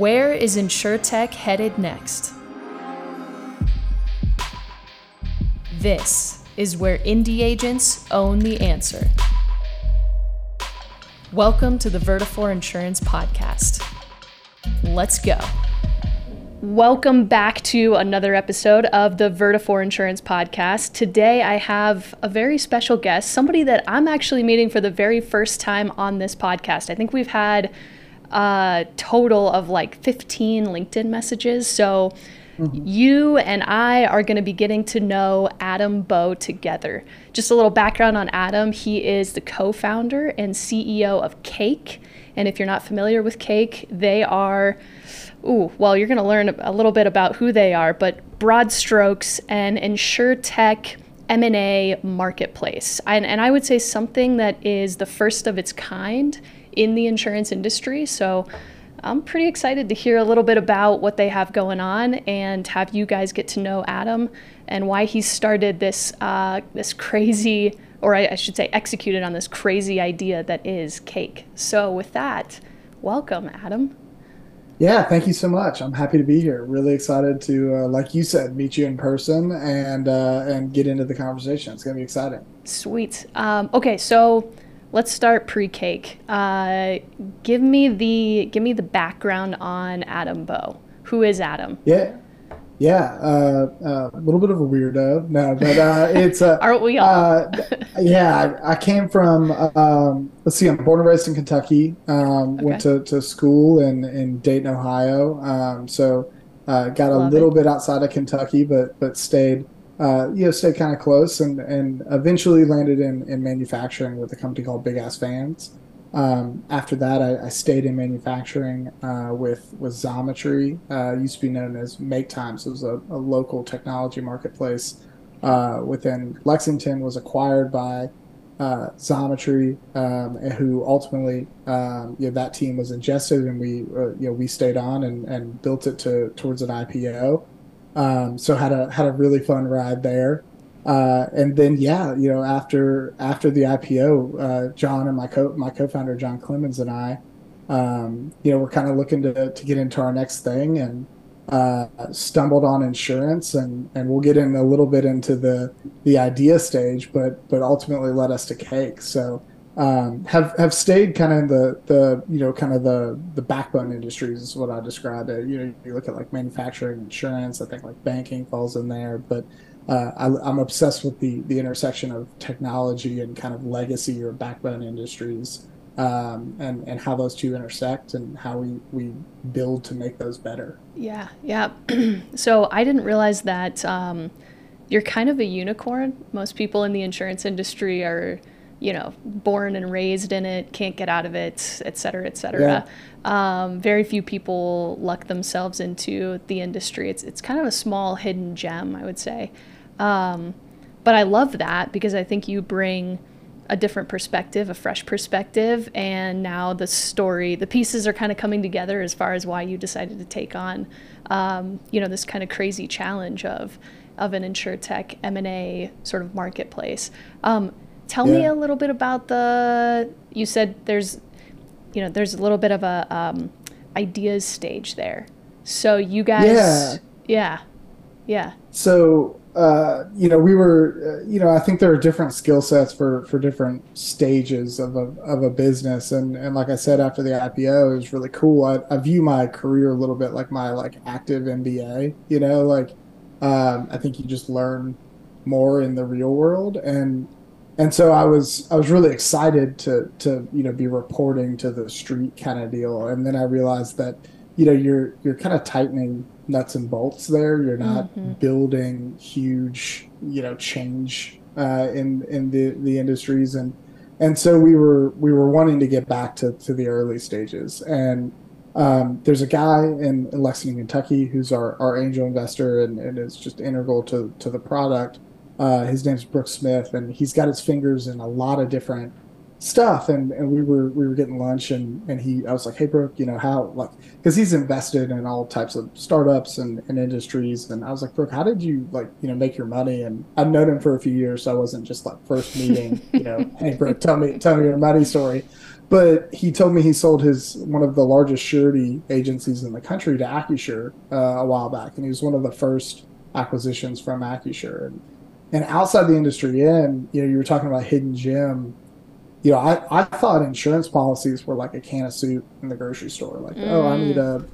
Where is InsureTech headed next? This is where indie agents own the answer. Welcome to the Vertafore Insurance Podcast. Let's go. Welcome back to another episode of the Vertafore Insurance Podcast. Today I have a very special guest, somebody that I'm actually meeting for the very first time on this podcast. I think we've had a total of like 15 LinkedIn messages. So mm-hmm. you and I are going to be getting to know Adam Bowe together. Just a little background on Adam he is the co founder and CEO of Cake. And if you're not familiar with Cake, they are ooh, well, you're going to learn a little bit about who they are, but broad strokes and insure tech M&A marketplace. And, and I would say something that is the first of its kind in the insurance industry. So I'm pretty excited to hear a little bit about what they have going on and have you guys get to know Adam and why he started this uh, this crazy, or I, I should say, executed on this crazy idea that is cake. So with that, welcome, Adam. Yeah, thank you so much. I'm happy to be here. Really excited to, uh, like you said, meet you in person and uh, and get into the conversation. It's gonna be exciting. Sweet. Um, okay, so let's start pre-cake. Uh, give me the give me the background on Adam Bowe. Who is Adam? Yeah. Yeah, uh, uh, a little bit of a weirdo. No, but uh, it's uh, aren't we all? Uh, yeah, I, I, came from. Um, let's see, I'm born and raised in Kentucky. Um, okay. Went to, to school in in Dayton, Ohio. Um, so uh, got a little it. bit outside of Kentucky, but but stayed. Uh, you know, stayed kind of close, and and eventually landed in in manufacturing with a company called Big Ass Fans. Um, after that, I, I, stayed in manufacturing uh, with with Xometry. Uh, used to be known as Make Times. it was a, a local technology marketplace uh, within Lexington. Was acquired by uh, Xometry, um, who ultimately, um, you know, that team was ingested, and we, uh, you know, we stayed on and, and built it to towards an IPO. Um, so had a had a really fun ride there. Uh, and then yeah, you know after after the IPO, uh, John and my co my co-founder John Clemens and I, um, you know, we're kind of looking to to get into our next thing and uh, stumbled on insurance and and we'll get in a little bit into the the idea stage, but but ultimately led us to cake. So um, have have stayed kind of in the the you know kind of the the backbone industries is what I describe it. You know, you look at like manufacturing, insurance. I think like banking falls in there, but uh, I, am obsessed with the the intersection of technology and kind of legacy or backbone industries, um, and and how those two intersect and how we we build to make those better. Yeah, yeah. so I didn't realize that um, you're kind of a unicorn. Most people in the insurance industry are, you know, born and raised in it, can't get out of it, et cetera, et cetera. Yeah. Um, very few people luck themselves into the industry. It's it's kind of a small hidden gem, I would say. Um, but I love that because I think you bring a different perspective, a fresh perspective, and now the story, the pieces are kind of coming together as far as why you decided to take on, um, you know, this kind of crazy challenge of of an insurtech M and A sort of marketplace. Um, tell yeah. me a little bit about the. You said there's, you know, there's a little bit of a um, ideas stage there. So you guys, yeah, yeah, yeah. So uh, you know, we were, uh, you know, I think there are different skill sets for for different stages of a of a business, and and like I said, after the IPO, it was really cool. I, I view my career a little bit like my like active MBA. You know, like um, I think you just learn more in the real world, and and so I was I was really excited to to you know be reporting to the street kind of deal, and then I realized that you know you're you're kind of tightening nuts and bolts there. You're not mm-hmm. building huge, you know, change uh, in in the the industries and and so we were we were wanting to get back to, to the early stages and um, there's a guy in, in Lexington, Kentucky, who's our, our angel investor and, and is just integral to, to the product. Uh, his name's Brooks Smith, and he's got his fingers in a lot of different stuff. And, and we were we were getting lunch and and he I was like hey Brooke you know how like because he's invested in all types of startups and, and industries and I was like Brooke how did you like you know make your money? And I've known him for a few years so I wasn't just like first meeting you know hey Brooke tell me tell me your money story. But he told me he sold his one of the largest surety agencies in the country to Acrisure uh, a while back, and he was one of the first acquisitions from Acrisure. And, and outside the industry, in you know, you were talking about hidden gem. You know, I, I thought insurance policies were like a can of soup in the grocery store. Like, mm. oh, I need a,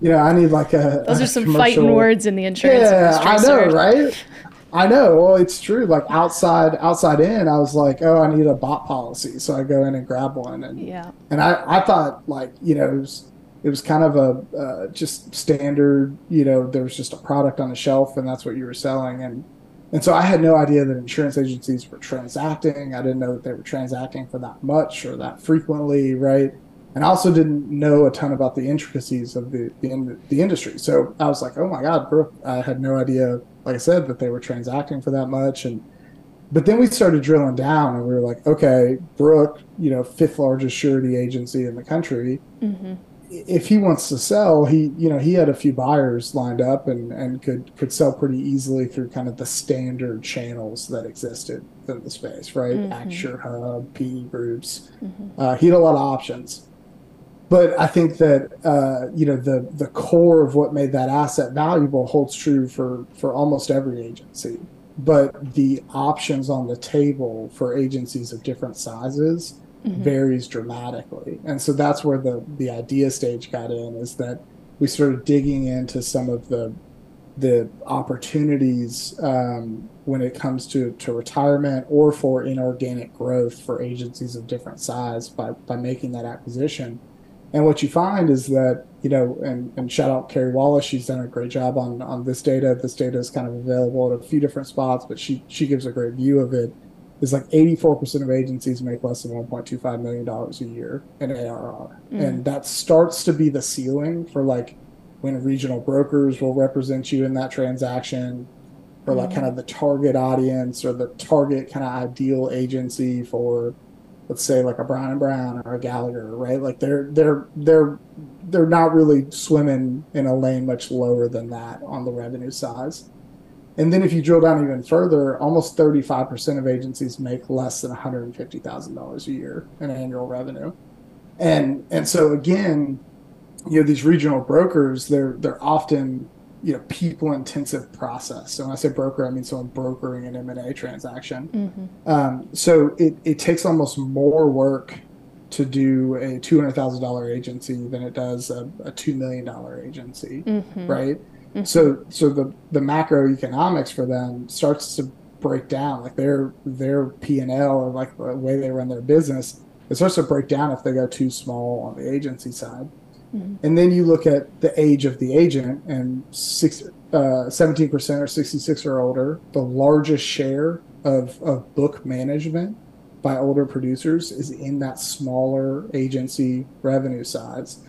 you know, I need like a. Those a are some commercial. fighting words in the insurance yeah, industry. I know, right? I know. Well, it's true. Like outside, outside in, I was like, oh, I need a bot policy, so I go in and grab one, and yeah. And I, I thought like you know it was, it was kind of a uh, just standard. You know, there was just a product on the shelf, and that's what you were selling, and and so I had no idea that insurance agencies were transacting. I didn't know that they were transacting for that much or that frequently, right? And I also didn't know a ton about the intricacies of the the, the industry. So I was like, oh my god, Brook! I had no idea like I said, that they were transacting for that much. And but then we started drilling down, and we were like, okay, Brook, you know, fifth largest surety agency in the country. Mm-hmm. If he wants to sell, he you know he had a few buyers lined up and and could could sell pretty easily through kind of the standard channels that existed in the space, right? Mm-hmm. Hub, PE groups. Mm-hmm. Uh, he had a lot of options but I think that uh, you know the the core of what made that asset valuable holds true for for almost every agency. But the options on the table for agencies of different sizes mm-hmm. varies dramatically, and so that's where the the idea stage got in. Is that we started digging into some of the the opportunities um, when it comes to, to retirement or for inorganic growth for agencies of different size by, by making that acquisition and what you find is that, you know, and, and shout out Carrie Wallace, she's done a great job on, on this data. This data is kind of available at a few different spots, but she, she gives a great view of it. Is like 84% of agencies make less than $1.25 million a year in ARR. Mm. And that starts to be the ceiling for like when regional brokers will represent you in that transaction or like mm. kind of the target audience or the target kind of ideal agency for let's say like a Brown and Brown or a Gallagher, right? Like they're they're they're they're not really swimming in a lane much lower than that on the revenue size. And then if you drill down even further, almost 35% of agencies make less than $150,000 a year in annual revenue. And and so again, you know, these regional brokers, they're they're often you know people intensive process. So when I say broker, I mean someone brokering an M and A transaction. Mm-hmm. Um, so it it takes almost more work to do a two hundred thousand dollar agency than it does a, a two million dollar agency, mm-hmm. right? Mm-hmm. So so the the macroeconomics for them starts to break down, like their their P and L or like the way they run their business. It starts to break down if they go too small on the agency side. Mm-hmm. And then you look at the age of the agent, and six, uh, 17% are 66 or older. The largest share of, of book management by older producers is in that smaller agency revenue sides.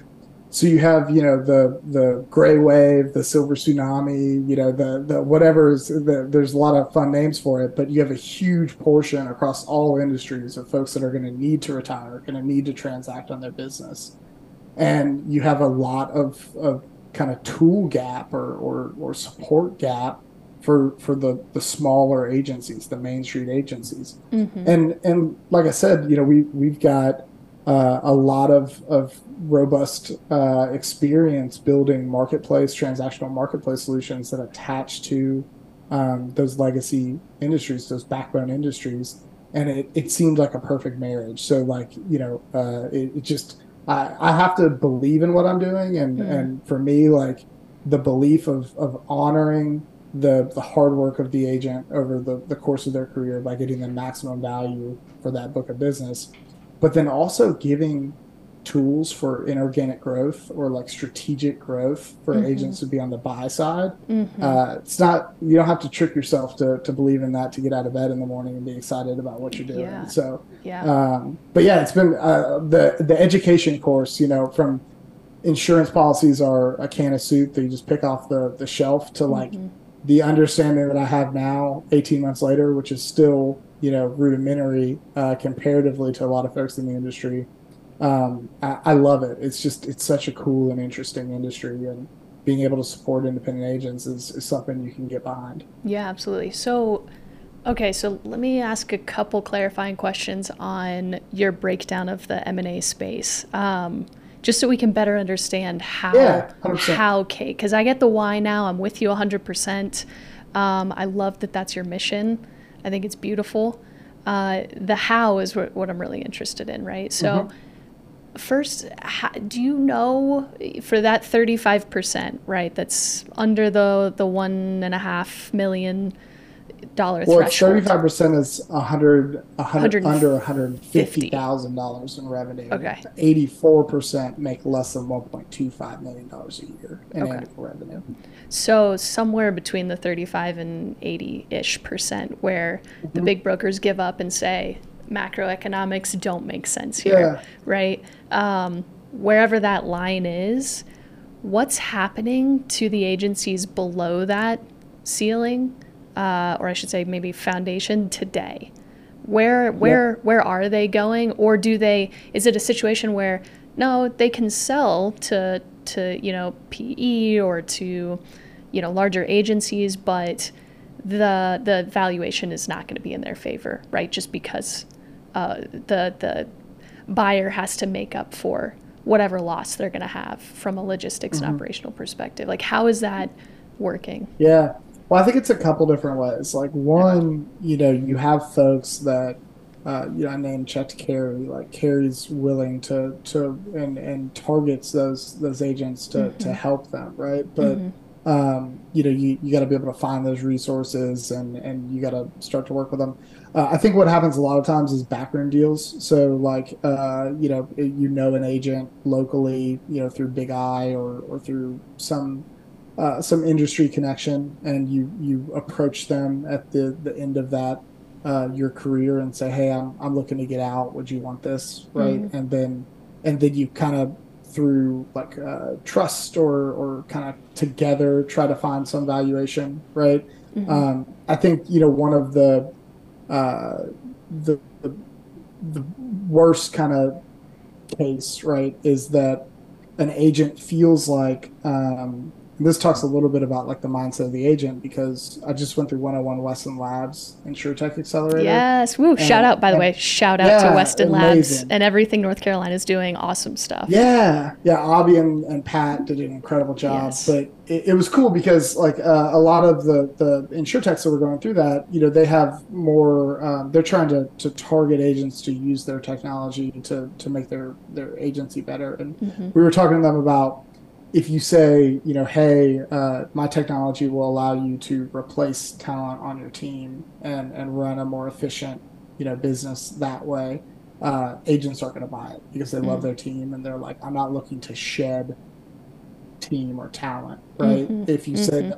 So you have, you know, the the gray wave, the silver tsunami, you know, the the whatever is the, there's a lot of fun names for it, but you have a huge portion across all industries of folks that are going to need to retire, going to need to transact on their business and you have a lot of, of kind of tool gap or, or, or support gap for for the the smaller agencies, the main street agencies. Mm-hmm. And and like I said, you know, we we've got uh, a lot of of robust uh, experience building marketplace transactional marketplace solutions that attach to um, those legacy industries, those backbone industries, and it, it seemed like a perfect marriage. So like you know, uh, it, it just I, I have to believe in what I'm doing, and mm. and for me, like the belief of of honoring the the hard work of the agent over the the course of their career by getting the maximum value for that book of business, but then also giving tools for inorganic growth or like strategic growth for mm-hmm. agents to be on the buy side. Mm-hmm. Uh, it's not you don't have to trick yourself to to believe in that to get out of bed in the morning and be excited about what you're doing. Yeah. So yeah, um, but yeah, it's been uh, the the education course. You know, from insurance policies are a can of soup that you just pick off the the shelf to like mm-hmm. the understanding that I have now, 18 months later, which is still you know rudimentary uh, comparatively to a lot of folks in the industry um, I, I, love it. It's just it's such a cool and interesting industry, and being able to support independent agents is, is something you can get behind. Yeah, absolutely. So, Okay, so let me ask a couple clarifying questions on your breakdown of the M&A space. Um, just so we can better understand how Yeah, how Cake because I get the why now. I'm with you 100%. Um, I love that that's your mission. I think it's beautiful. Uh, the how is what, what I'm really interested in, right? So, Mm-hmm. first, how, do you know for that 35%, right? That's under the the one and a half million dollar Well, threshold. thirty-five percent is a hundred, a hundred, Hundred and under hundred and fifty thousand dollars in revenue. Okay. Eighty-four percent make less than one point two five million dollars a year in Okay. annual revenue. So somewhere between the 35 and 80 ish percent, where Mm-hmm. the big brokers give up and say macroeconomics don't make sense here, Yeah. right? Um, wherever that line is, what's happening to the agencies below that ceiling, uh, or I should say maybe foundation today? Where where where are they going, or do they? Is it a situation where no, they can sell to to you know PE or to you know larger agencies, but the the valuation is not going to be in their favor, right? Just because uh, the the buyer has to make up for whatever loss they're going to have from a logistics and operational perspective. Like, how is that working? Yeah. Well, I think it's a couple different ways. Like one, you know, you have folks that, uh, you know, I named checked Carrie. Like Carrie's willing to to and and targets those those agents to to help them, right? But um, you know, you, you got to be able to find those resources and and you got to start to work with them. Uh, I think what happens a lot of times is backroom deals. So like, uh, you know, you know an agent locally, you know, through Big I or or through some uh, some industry connection, and you you approach them at the the end of that uh, your career and say, hey, I'm I'm looking to get out. Would you want this, right? And then and then you kind of through like uh, trust or or kind of together try to find some valuation, right? Um, I think you know one of the uh, the, the the worst kind of case, right, is that an agent feels like um, this talks a little bit about like the mindset of the agent because I just went through 101 Weston Labs InsureTech Accelerator. Yes. Woo. shout out, by the and- way. Shout out Yeah, to Weston Labs and everything North Carolina is doing. Awesome stuff. Yeah, yeah. Abby and, and Pat did an incredible job, Yes. but it, it was cool because like uh, a lot of the the insurtechs that were going through that, you know, they have more. Um, they're trying to, to target agents to use their technology to to make their their agency better. And Mm-hmm. we were talking to them about if you say, you know, hey, uh, my technology will allow you to replace talent on your team and and run a more efficient, you know, business that way uh, agents aren't going to buy it because they love their team and they're like, I'm not looking to shed team or talent, right? Mhm, If you say that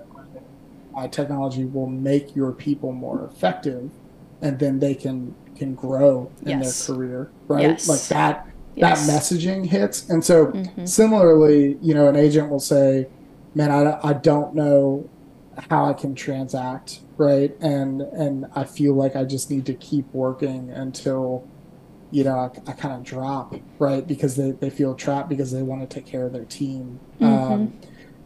my technology will make your people more effective, and then they can can grow in Yes. their career, right? Yes. Like that Yes. that messaging hits, and so Mhm. similarly, you know, an agent will say, "Man, I, I don't know how I can transact, right? And and I feel like I just need to keep working until." you know, I, I kind of drop, right? Because they, they feel trapped because they want to take care of their team. Um,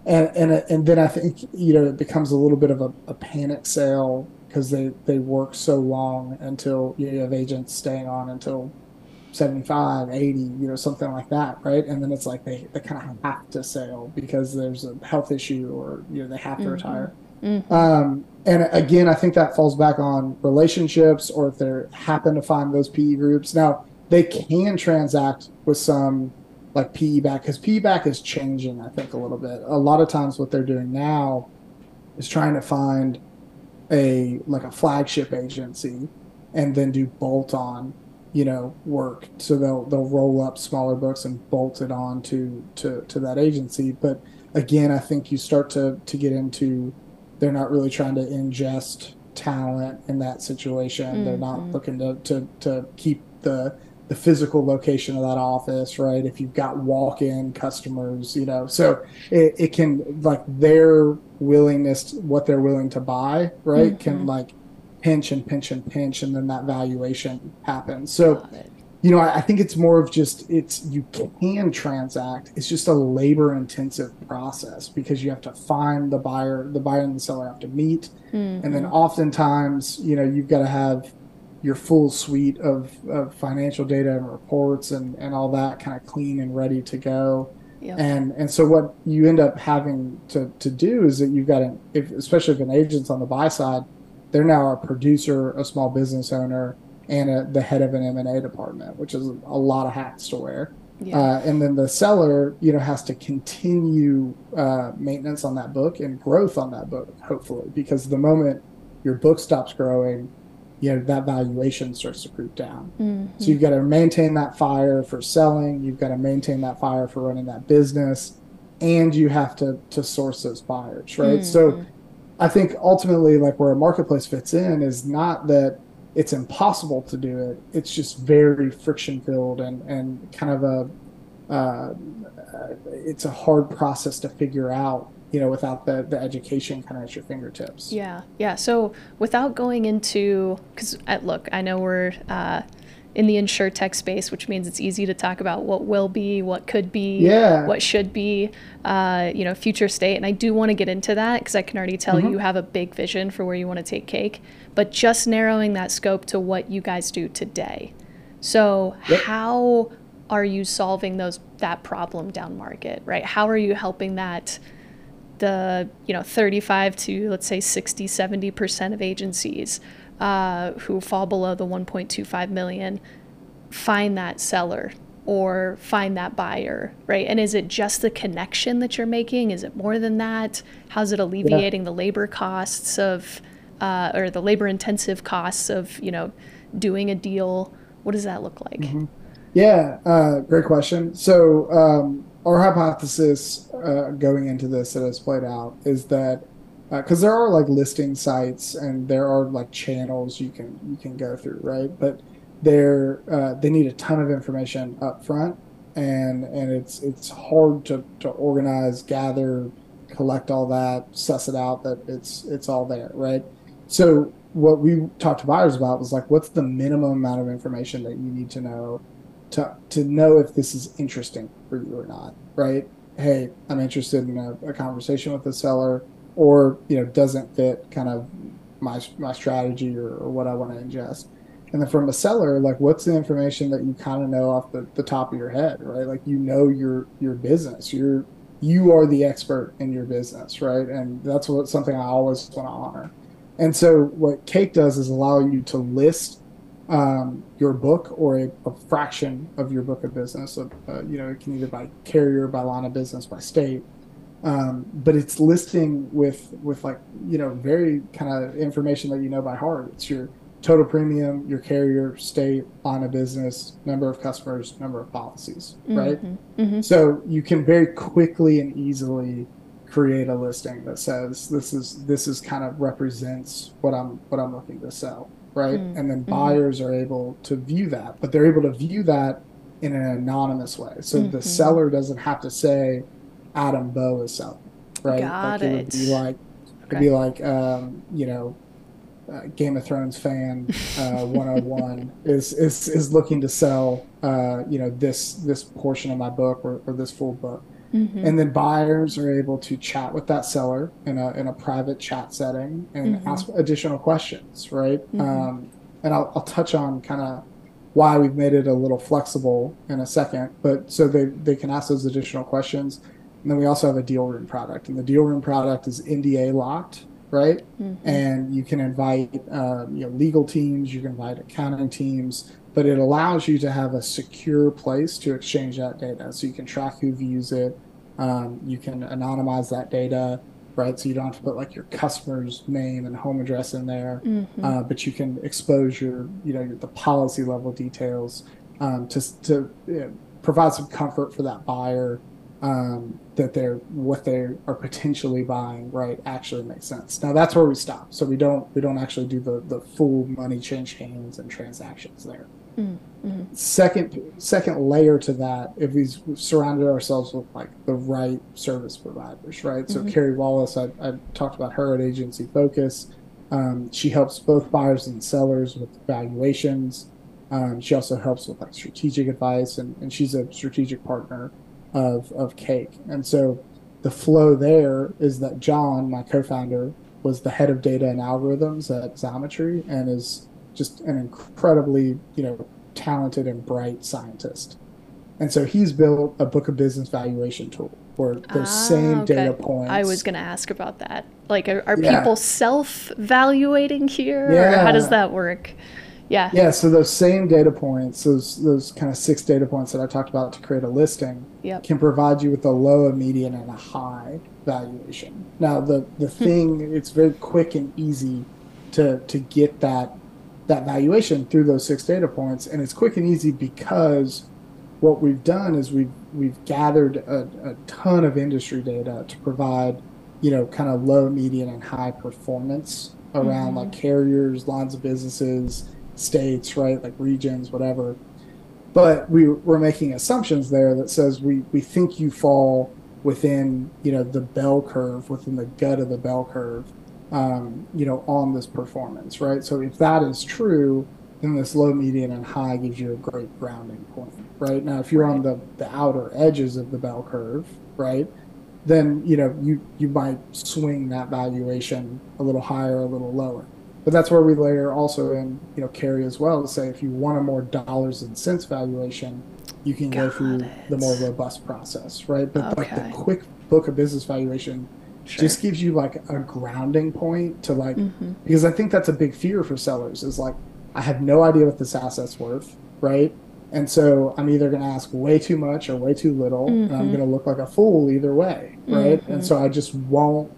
and, and, and then I think, you know, it becomes a little bit of a, a panic sale because they, they work so long until you have agents staying on until 75, 80, you know, something like that, right? And then it's like they, they kind of have to sell because there's a health issue or, you know, they have to retire. Um, and again, I think that falls back on relationships or if they happen to find those PE groups. Now, they can transact with some like PE back because PE back is changing, I think, a little bit. A lot of times, what they're doing now is trying to find a like a flagship agency and then do bolt on you know work. So they'll they'll roll up smaller books and bolt it on to to to that agency. But again i think you start to to get into they're not really trying to ingest talent in that situation. They're not mm-hmm. looking to to to keep the the physical location of that office right? If you've got walk-in customers you know so it, it can like their willingness what they're willing to buy right can mm-hmm. like pinch and pinch and pinch and then that valuation happens so you know, I, I think it's more of just it's you can transact. It's just a labor intensive process because you have to find the buyer, the buyer and the seller have to meet, mm-hmm. and then oftentimes, you know, you've got to have your full suite of, of financial data and reports and, and all that kind of clean and ready to go. Yep. And and so what you end up having to, to do is that you've got an if, especially if an agent's on the buy side, they're now a producer, a small business owner, and a, the head of an M and A department, which is a lot of hats to wear. Yeah. Uh, and then the seller, you know, has to continue uh, maintenance on that book and growth on that book, hopefully, because the moment your book stops growing, you know that valuation starts to creep down. Mm-hmm. So you've got to maintain that fire for selling. You've got to maintain that fire for running that business, and you have to to source those buyers, right? Mm-hmm. So I think ultimately, like where a marketplace fits in is not that it's impossible to do it. It's just very friction filled and and kind of a uh, it's a hard process to figure out you know without the the education kind of at your fingertips yeah yeah so without going into because uh, look i know we're uh, in the insure tech space, which means it's easy to talk about what will be, what could be, yeah. what should be, uh, you know, future state. And I do want to get into that because I can already tell mm-hmm. you have a big vision for where you want to take Cake, but just narrowing that scope to what you guys do today. So yep. how are you solving those that problem down market, right? How are you helping that the you know 35 to let's say 60 70 percent of agencies uh, who fall below the 1.25 million find that seller or find that buyer, right? And is it just the connection that you're making? Is it more than that? How's it alleviating yeah. the labor costs of, uh, or the labor intensive costs of, you know, doing a deal? What does that look like? Mm-hmm. Yeah, uh, great question. So, um, our hypothesis uh, going into this that has played out is that because uh, there are like listing sites and there are like channels you can you can go through right? But they're uh, they need a ton of information up front and and it's it's hard to, to organize gather collect all that suss it out that it's it's all there right? So what we talked to buyers about was like what's the minimum amount of information that you need to know to to know if this is interesting for you or not right hey i'm interested in a, a conversation with the seller or you know doesn't fit kind of my my strategy or, or what I want to ingest. And then from a seller, like what's the information that you kind of know off the, the top of your head, right? Like you know your your business. You're you are the expert in your business, right? And that's what something I always want to honor. And so what Cake does is allow you to list um, your book or a, a, fraction of your book of business. Uh, you know, it can either by carrier, by line of business, by state um, but it's listing with with like you know very kind of information that you know by heart. It's your total premium, your carrier, state, line of business, number of customers, number of policies, mm-hmm. right? Mm-hmm. So you can very quickly and easily create a listing that says this is this is kind of represents what I'm what I'm looking to sell, right? Mm-hmm. And then mm-hmm. buyers are able to view that, but they're able to view that in an anonymous way. So the mm-hmm. seller doesn't have to say Adam Bowe is selling, right? Got like it. it would be like okay. it'd be like um, you know, uh, Game of Thrones fan uh, 101 is, is is looking to sell uh, you know this this portion of my book or, or this full book. Mm-hmm. And then buyers are able to chat with that seller in a, in a private chat setting and mm-hmm. ask additional questions, right? Mm-hmm. Um, and I'll, I'll touch on kind of why we've made it a little flexible in a second. But so they, they can ask those additional questions. And then we also have a deal room product, and the deal room product is NDA locked, right? Mm-hmm. And you can invite um, you know legal teams, you can invite accounting teams, but it allows you to have a secure place to exchange that data, so you can track who views it. Um, you can anonymize that data, right? So you don't have to put like your customer's name and home address in there, mm-hmm. uh, but you can expose your, you know, the policy level details um, to to you know, provide some comfort for that buyer um, that they're what they are potentially buying right actually makes sense. Now that's where we stop. So we don't we don't actually do the the full money change hands and transactions there. Mm-hmm. Second second layer to that, if we've surrounded ourselves with like the right service providers, right? So mm-hmm. Carrie Wallace, I, I, talked about her at Agency Focus. Um, she helps both buyers and sellers with valuations. Um, she also helps with like strategic advice, and, and she's a strategic partner of of Cake. And so the flow there is that John, my co-founder, was the head of data and algorithms at Xometry, and is just an incredibly you know talented and bright scientist. And so he's built a book of business valuation tool where those ah, same okay. data points. I was going to ask about that. Like, are, are yeah. people self valuating here? Yeah. Or how does that work? Yeah. Yeah. So those same data points, those those kind of six data points that I talked about to create a listing, yep. can provide you with a low, a median, and a high valuation. Now the the hmm. thing, it's very quick and easy to to get that that valuation through those six data points, and it's quick and easy because what we've done is we've we've gathered a, a ton of industry data to provide, you know, kind of low, median, and high performance around mm-hmm. like carriers, lines of businesses, states, right, like regions, whatever. But we we're making assumptions there that says we we think you fall within you know the bell curve, within the gut of the bell curve, um, you know, on this performance, right? So if that is true, then this low, median, and high gives you a great grounding point, right? Now, if you're on the, the outer edges of the bell curve, right, then you know you you might swing that valuation a little higher, a little lower. But that's where we layer also in you know Carrie Wallace to say if you want a more dollars and cents valuation, you can Got go through it. the more robust process, right? But okay. like the quick book of business valuation Sure. just gives you like a grounding point to like mm-hmm. because i think that's a big fear for sellers is like I have no idea what this asset's worth, right? And so I'm either going to ask way too much or way too little, mm-hmm. and I'm mm-hmm. going to look like a fool either way, right? Mm-hmm. And so I just won't,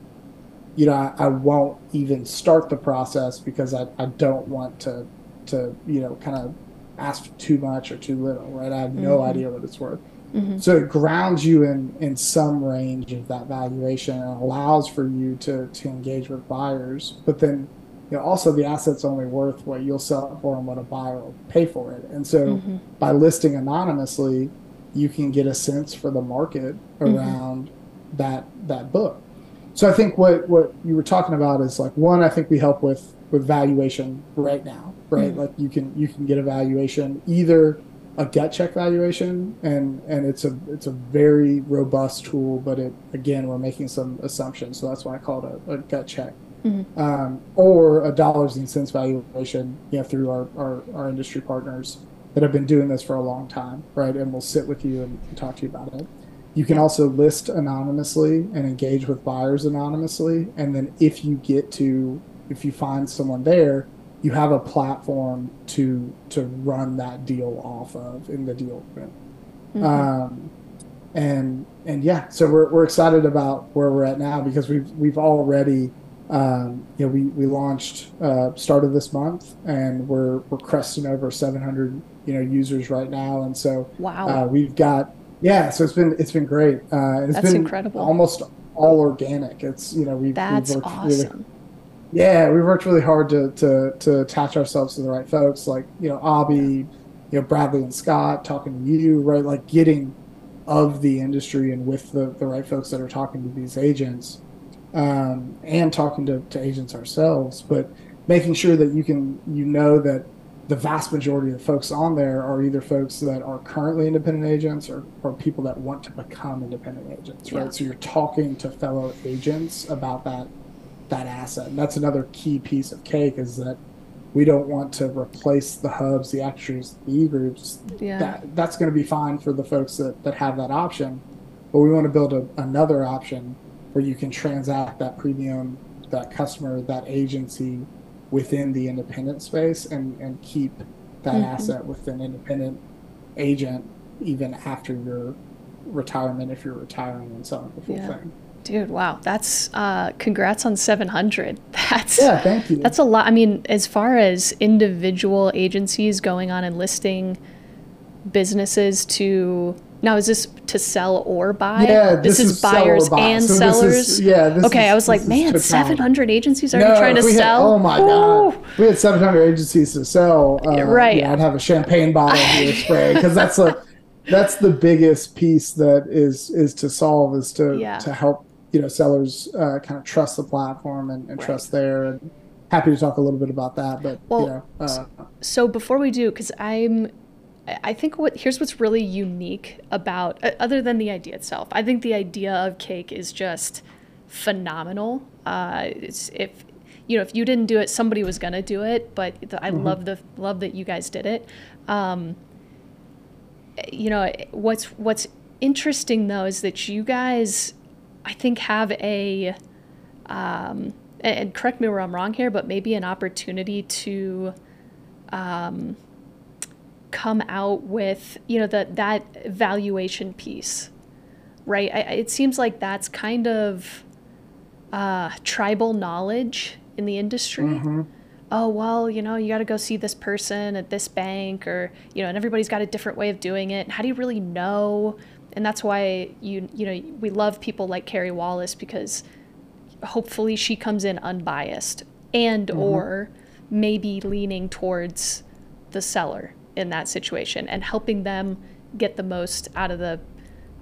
you know, I, I, won't even start the process because I, I don't want to, to you know, kind of ask too much or too little, right? I have no mm-hmm. idea what it's worth. Mm-hmm. So it grounds you in in some range of that valuation and allows for you to to engage with buyers, but then you know, also the asset's only worth what you'll sell it for and what a buyer will pay for it. And so mm-hmm. by listing anonymously, you can get a sense for the market mm-hmm. around mm-hmm. that that book. So I think what what you were talking about is like one, I think we help with with valuation right now, right? Mm-hmm. Like you can you can get a valuation either a gut check valuation and and it's a it's a very robust tool, but it again we're making some assumptions, so that's why I call it a, a gut check mm-hmm. um, or a dollars and cents valuation, you know, through our, our, our, industry partners that have been doing this for a long time, right? And we'll sit with you and, and talk to you about it. You can also list anonymously and engage with buyers anonymously. And then if you get to, if you find someone there, you have a platform to to run that deal off of in the deal Mm-hmm. Um, and and yeah, so we're, we're excited about where we're at now because we've we've already um, you know, we, we launched uh, started this month, and we're we're cresting over 700 you know users right now, and so wow, uh, we've got yeah, so it's been it's been great. Uh, it's That's been incredible. Almost all organic. It's you know we've That's we've worked awesome. Really, yeah, we worked really hard to, to to attach ourselves to the right folks, like you know Abby, you know Bradley and Scott, talking to you, right? Like getting of the industry and with the, the right folks that are talking to these agents um, and talking to, to agents ourselves, but making sure that you can you know that the vast majority of the folks on there are either folks that are currently independent agents or, or people that want to become independent agents, right? Yeah. So you're talking to fellow agents about that that asset. And that's another key piece of cake is that we don't want to replace the hubs, the Acrisures, the e groups. Yeah. That that's going to be fine for the folks that, that have that option. But we want to build a, another option where you can transact that premium, that customer, that agency within the independent space and, and keep that mm-hmm. asset with an independent agent even after your retirement if you're retiring and selling the full yeah. thing. Dude, wow. That's uh congrats on 700. That's Yeah, thank you. That's a lot. I mean, as far as individual agencies going on and listing businesses to now, is this to sell or buy? Yeah, this, this is, is, buyers and so sellers. Is, yeah. okay, is, I was like, man, seven hundred agencies are no, trying to sell. Had, oh my Ooh. god, we had seven hundred agencies to sell. Uh, right. I'd have a champagne bottle here spray because that's a that's the biggest piece that is is to solve is to yeah. to help you know sellers uh, kind of trust the platform and, and right. trust there and happy to talk a little bit about that. But well, you know, uh, so before we do, because I'm, I think what here's what's really unique about other than the idea itself. I think the idea of cake is just phenomenal. Uh, it's if you know if you didn't do it, somebody was gonna do it. But the, I mm-hmm. love the love that you guys did it. Um, you know what's what's interesting though is that you guys, I think, have a um, and correct me where I'm wrong here, but maybe an opportunity to um, come out with you know that that valuation piece, right? I, it seems like that's kind of uh, tribal knowledge in the industry. Mm-hmm. Oh well, you know, you got to go see this person at this bank, or you know, and everybody's got a different way of doing it. How do you really know? And that's why you you know we love people like Carrie Wallace because hopefully she comes in unbiased and mm-hmm. or maybe leaning towards the seller in that situation and helping them get the most out of the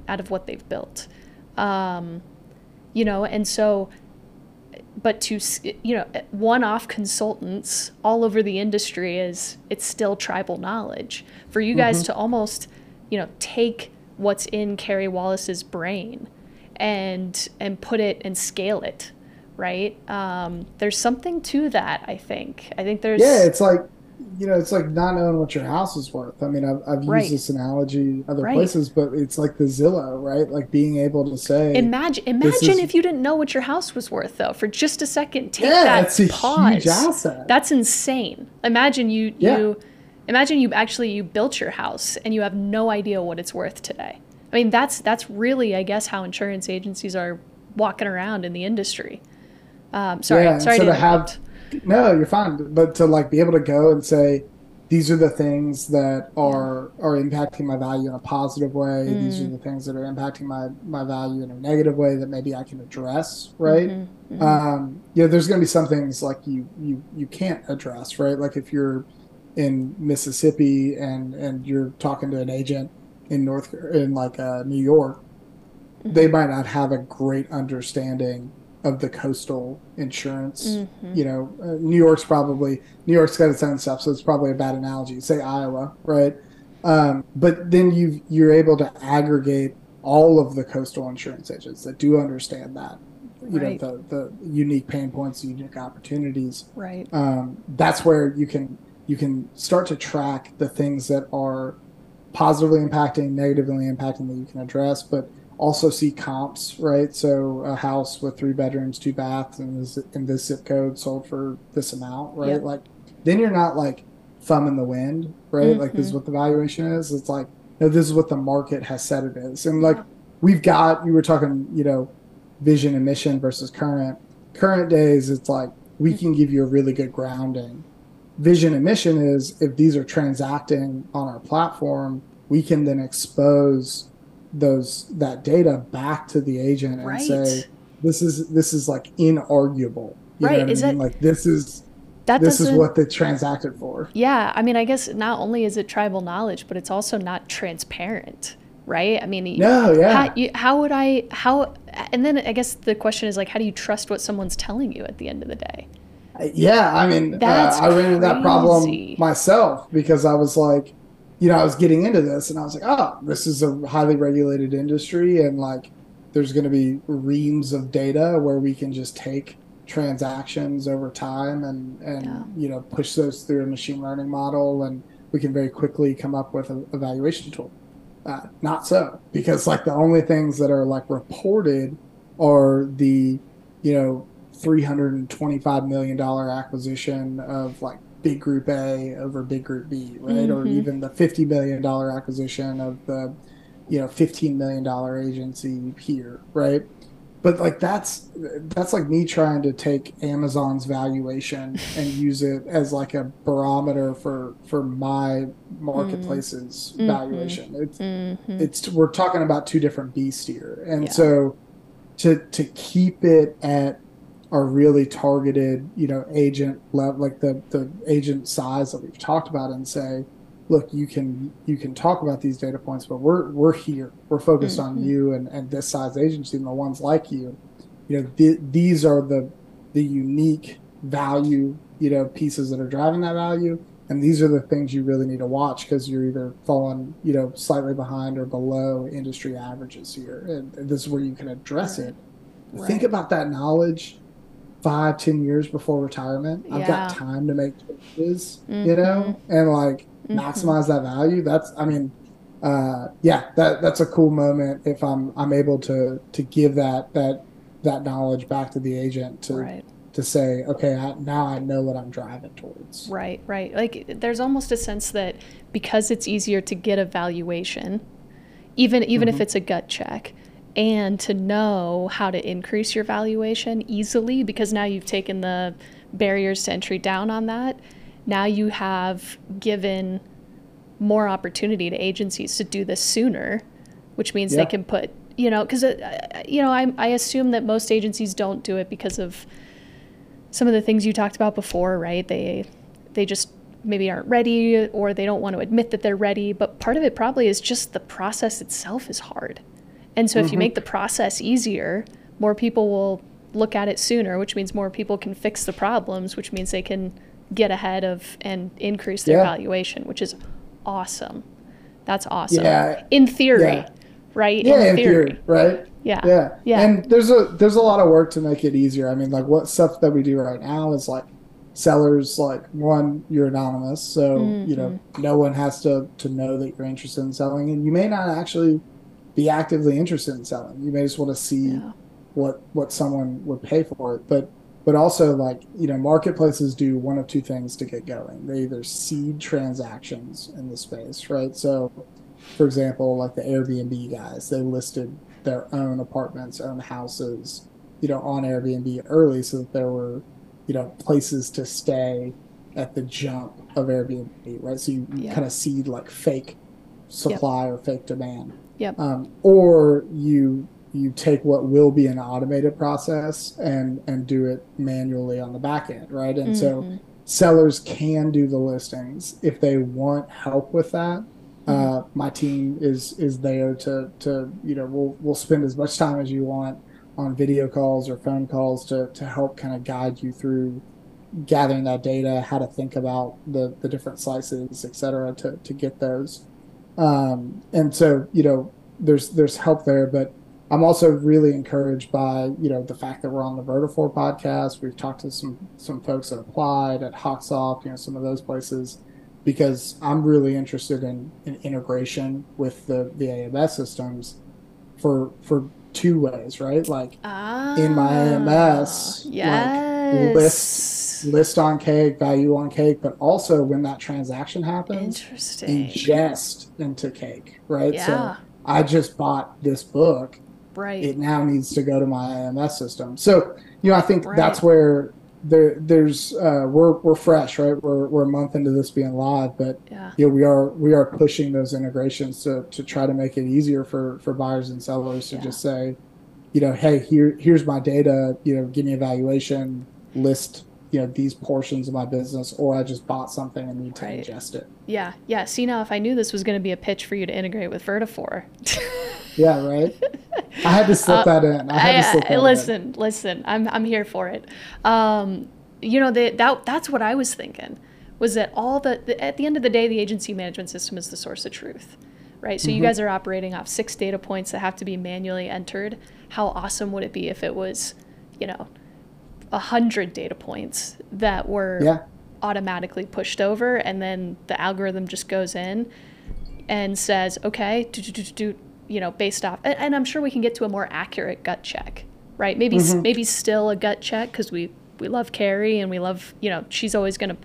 out of what they've built um, you know and so but to you know one-off consultants all over the industry is it's still tribal knowledge for you guys mm-hmm. to almost you know take what's in Carrie Wallace's brain and and put it and scale it right um, there's something to that i think i think there's yeah it's like you know it's like not knowing what your house is worth i mean i've, I've used right. this analogy other right. places but it's like the zillow right like being able to say imagine imagine is, if you didn't know what your house was worth though for just a second take yeah, that that's pause huge asset. that's insane imagine you yeah. you imagine you actually you built your house and you have no idea what it's worth today I mean, that's that's really, I guess, how insurance agencies are walking around in the industry. Um, sorry, yeah, sorry so to, to have. No, you're fine. But to like be able to go and say, these are the things that are are impacting my value in a positive way. Mm. These are the things that are impacting my my value in a negative way that maybe I can address, right? Mm-hmm, mm-hmm. Um, you know, there's going to be some things like you you you can't address, right? Like if you're in Mississippi and and you're talking to an agent in North in like uh, New York, mm-hmm. they might not have a great understanding of the coastal insurance. Mm-hmm. You know, uh, New York's probably New York's got its own stuff, so it's probably a bad analogy. Say Iowa, right? Um, but then you you're able to aggregate all of the coastal insurance agents that do understand that. You right. know the the unique pain points, unique opportunities. Right. Um, that's where you can you can start to track the things that are positively impacting, negatively impacting that you can address, but also see comps, right? So a house with three bedrooms, two baths, and this in this zip code sold for this amount, right? Yep. Like then you're not like thumb in the wind, right? Mm-hmm. Like this is mm-hmm. what the valuation is. It's like no, this is what the market has said it is, and like we've got you were talking, you know, vision and mission versus current. Current days, it's like we mm-hmm. can give you a really good grounding vision and mission is if these are transacting on our platform, we can then expose those that data back to the agent and right. say this is this is like inarguable. You right? is I mean? it like this is that this is what they transacted for? Yeah, I mean, I guess not only is it tribal knowledge, but it's also not transparent, right? I mean, no, yeah. How, you, how would I how? And then I guess the question is like, how do you trust what someone's telling you at the end of the day? Yeah, I mean, uh, I ran into that problem myself because I was like, you know, I was getting into this and I was like, oh, this is a highly regulated industry and like there's going to be reams of data where we can just take transactions over time and and yeah. you know push those through a machine learning model and we can very quickly come up with an evaluation tool. Uh, not so because like the only things that are like reported are the you know 325 million dollar acquisition of like big group A over big group B, right? Mm-hmm. Or even the 50 million dollar acquisition of the you know 15 million dollar agency here, right? But like that's that's like me trying to take Amazon's valuation and use it as like a barometer for for my marketplace's mm-hmm. valuation. It's mm-hmm. it's we're talking about two different beasts here. And yeah. so to to keep it at are really targeted, you know, agent level, like the the agent size that we've talked about, and say, look, you can you can talk about these data points, but we're we're here, we're focused mm-hmm. on you and and this size agency and the ones like you. You know, th- these are the the unique value, you know, pieces that are driving that value. And these are the things you really need to watch because you're either falling, you know, slightly behind or below industry averages here. And this is where you can address it. Right. Think about that knowledge five, ten years before retirement. Yeah. I've got time to make changes, mm-hmm. you know, and like mm-hmm. maximize that value. That's, I mean, uh, yeah, that that's a cool moment if I'm I'm able to to give that that that knowledge back to the agent to right. to say, okay, I, now I know what I'm driving towards. Right, right. Like there's almost a sense that because it's easier to get a valuation, even even mm-hmm. if it's a gut check, and to know how to increase your valuation easily because now you've taken the barriers to entry down on that. Now you have given more opportunity to agencies to do this sooner, which means yeah. they can put you know, because, uh, you know, I, I assume that most agencies don't do it because of some of the things you talked about before, right? They, they just maybe aren't ready or they don't want to admit that they're ready. But part of it probably is just the process itself is hard. And so mm-hmm. if you mm-hmm. make the process easier, more people will look at it sooner, which means more people can fix the problems, which means they can get ahead of and increase their yeah. valuation, which is awesome. That's awesome. Yeah. In theory. Yeah right? Yeah, in, in theory. theory, right? Yeah. Yeah. Yeah. And there's a there's a lot of work to make it easier. I mean, like what stuff that we do right now is like sellers like one you're anonymous so mm-hmm. you know mm-hmm. no one has to to know that you're interested in selling and you may not actually be actively interested in selling you may just want to see yeah. what what someone would pay for it but but also like you know marketplaces do one of two things to get going they either seed transactions in the space right so for example, like the Airbnb guys, they listed their own apartments, own houses, you know, on Airbnb early so that there were, you know, places to stay at the jump of Airbnb, right? So you, yeah. kind of seed like fake supply yep. or fake demand. Yep. Um, or you you take what will be an automated process and and do it manually on the back end, right? And mm-hmm. so sellers can do the listings if they want help with that uh, my team is is there to to you know we'll we'll spend as much time as you want on video calls or phone calls to to help kind of guide you through gathering that data, how to think about the the different slices, et cetera, to to get those. Um, and so you know there's there's help there, but I'm also really encouraged by you know the fact that we're on the Vertafore podcast. We've talked to some some folks that applied at Hawksoft, you know, some of those places because I'm really interested in, in integration with the, the AMS systems for for two ways, right? Like ah, in my AMS, yes. like list list on cake, value on cake, but also when that transaction happens, Interesting. ingest into cake, right? Yeah. So I just bought this book. Right. It now needs to go to my AMS system. So, you know, I think right. that's where there there's uh, we're we're fresh, right? We're we're a month into this being live, but yeah, you know, we are we are pushing those integrations to to try to make it easier for for buyers and sellers to yeah. just say, you know, hey, here here's my data, you know, give me a valuation, list you know these portions of my business or i just bought something and need to right. ingest it yeah yeah see now if i knew this was going to be a pitch for you to integrate with vertafore yeah right I had to slip uh, that in. I had I, to slip that listen, in. listen. I'm I'm here for it. Um, you know that that that's what I was thinking. Was that all the, the, at the end of the day, the agency management system is the source of truth, right? So mm-hmm. you guys are operating off six data points that have to be manually entered. How awesome would it be if it was, you know, a hundred data points that were yeah. automatically pushed over, and then the algorithm just goes in and says, okay, do, do, do, do, you know, based off, and, and, I'm sure we can get to a more accurate gut check, right? Maybe mm-hmm. maybe still a gut check because we we love Carrie and we love you know she's always gonna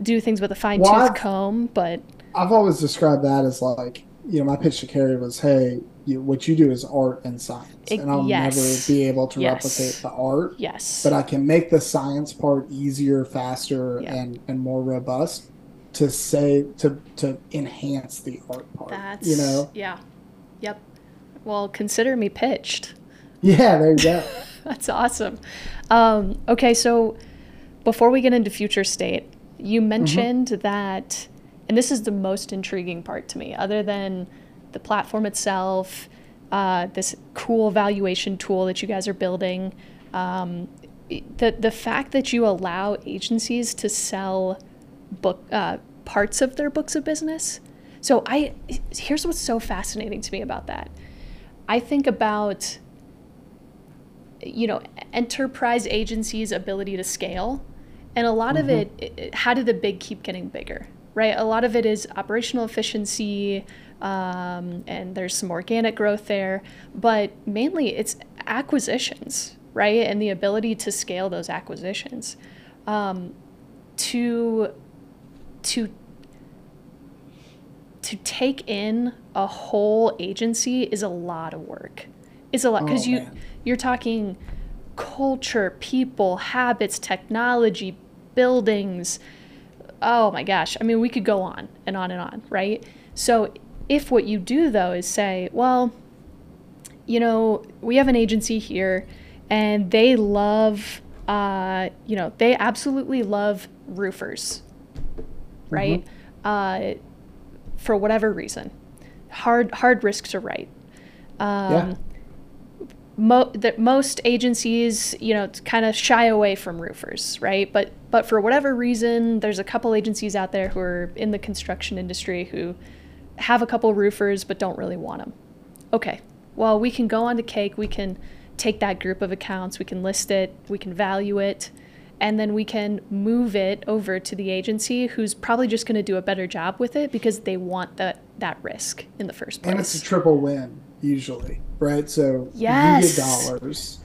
do things with a fine tooth well, comb, but I've always described that as like you know my pitch to Carrie was, hey, you, what you do is art and science, it, and I'll yes. never be able to yes. replicate the art. Yes, but I can make the science part easier, faster, yeah. and and more robust to say to to enhance the art part. That's you know yeah Yep. Well, consider me pitched. Yeah, there you go. That's awesome. Um, okay, so before we get into future state, you mm-hmm. mentioned mm-hmm. that, and this is the most intriguing part to me, other than the platform itself, uh, this cool valuation tool that you guys are building. Um, the the fact that you allow agencies to sell book uh, parts of their books of business. So I here's what's so fascinating to me about that. I think about you know enterprise agencies' ability to scale, and a lot mm-hmm. of it, it. How do the big keep getting bigger? Right. A lot of it is operational efficiency. Um, and there's some organic growth there, but mainly it's acquisitions, right? And the ability to scale those acquisitions. Um, to to to take in a whole agency is a lot of work. It's a lot because oh, you man. you're talking culture, people, habits, technology, buildings. Oh my gosh. I mean, we could go on and on and on, right? So if what you do though is say, well, you know, we have an agency here and they love uh, you know, they absolutely love roofers right? Mm-hmm. Uh, for whatever reason, hard hard risk to write. Um, yeah. Mo- that most agencies, you know, kind of shy away from roofers, right? But but for whatever reason, there's a couple agencies out there who are in the construction industry who have a couple roofers but don't really want them. Okay, well we can go on to Cake. We can take that group of accounts. We can list it. We can value it and then we can move it over to the agency who's probably just going to do a better job with it because they want that that risk in the first place. And it's a triple win usually, right? So yes. you get dollars,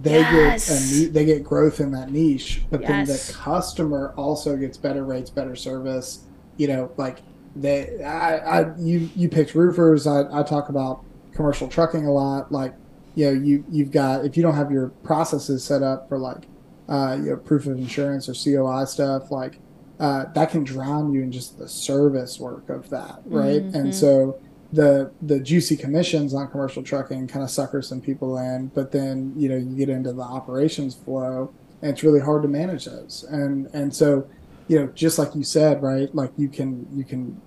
they yes. get a, they get growth in that niche, but yes. then the customer also gets better rates, better service. You know, like they, I, I you you picked roofers. I, I talk about commercial trucking a lot. Like, you know, you you've got if you don't have your processes set up for like uh, you know, proof of insurance or COI stuff, like uh, that can drown you in just the service work of that, right? Mm-hmm. And so the the juicy commissions on commercial trucking kind of sucker some people in, but then you know you get into the operations flow, and it's really hard to manage those. And and so you know, just like you said, right? Like you can you can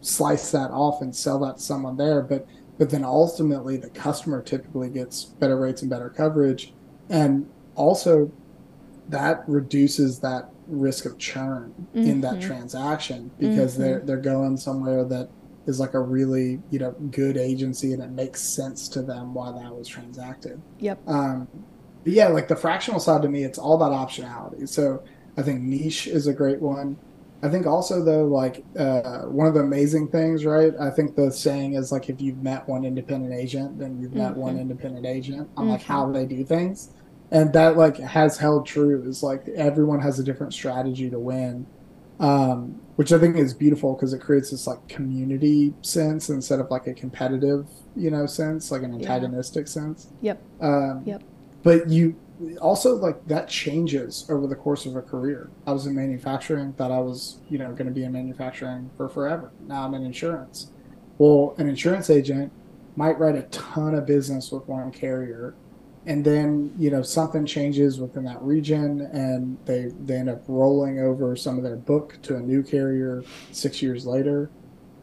slice that off and sell that to someone there, but but then ultimately the customer typically gets better rates and better coverage, and also that reduces that risk of churn mm-hmm. in that mm-hmm. transaction because mm-hmm. they're they're going somewhere that is like a really you know good agency and it makes sense to them why that was transacted. Yep. Um, but yeah, like the fractional side to me, it's all about optionality. So I think niche is a great one. I think also though, like uh, one of the amazing things, right? I think the saying is like if you've met one independent agent, then you've met mm-hmm. one independent agent on like how mm-hmm. they do things and that like has held true is like everyone has a different strategy to win um, which i think is beautiful because it creates this like community sense instead of like a competitive you know sense like an antagonistic yeah. sense. Yep. Um, yep. but you also like that changes over the course of a career. I was in manufacturing thought i was you know going to be in manufacturing for forever. Now i'm in insurance. Well an insurance agent might write a ton of business with one carrier and then you know something changes within that region and they they end up rolling over some of their book to a new carrier six years later.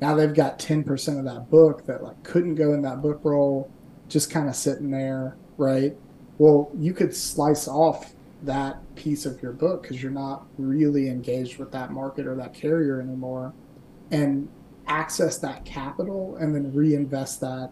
Now they've got 10% of that book that like couldn't go in that book roll just kind of sitting there right? Well you could slice off that piece of your book because you're not really engaged with that market or that carrier anymore and access that capital and then reinvest that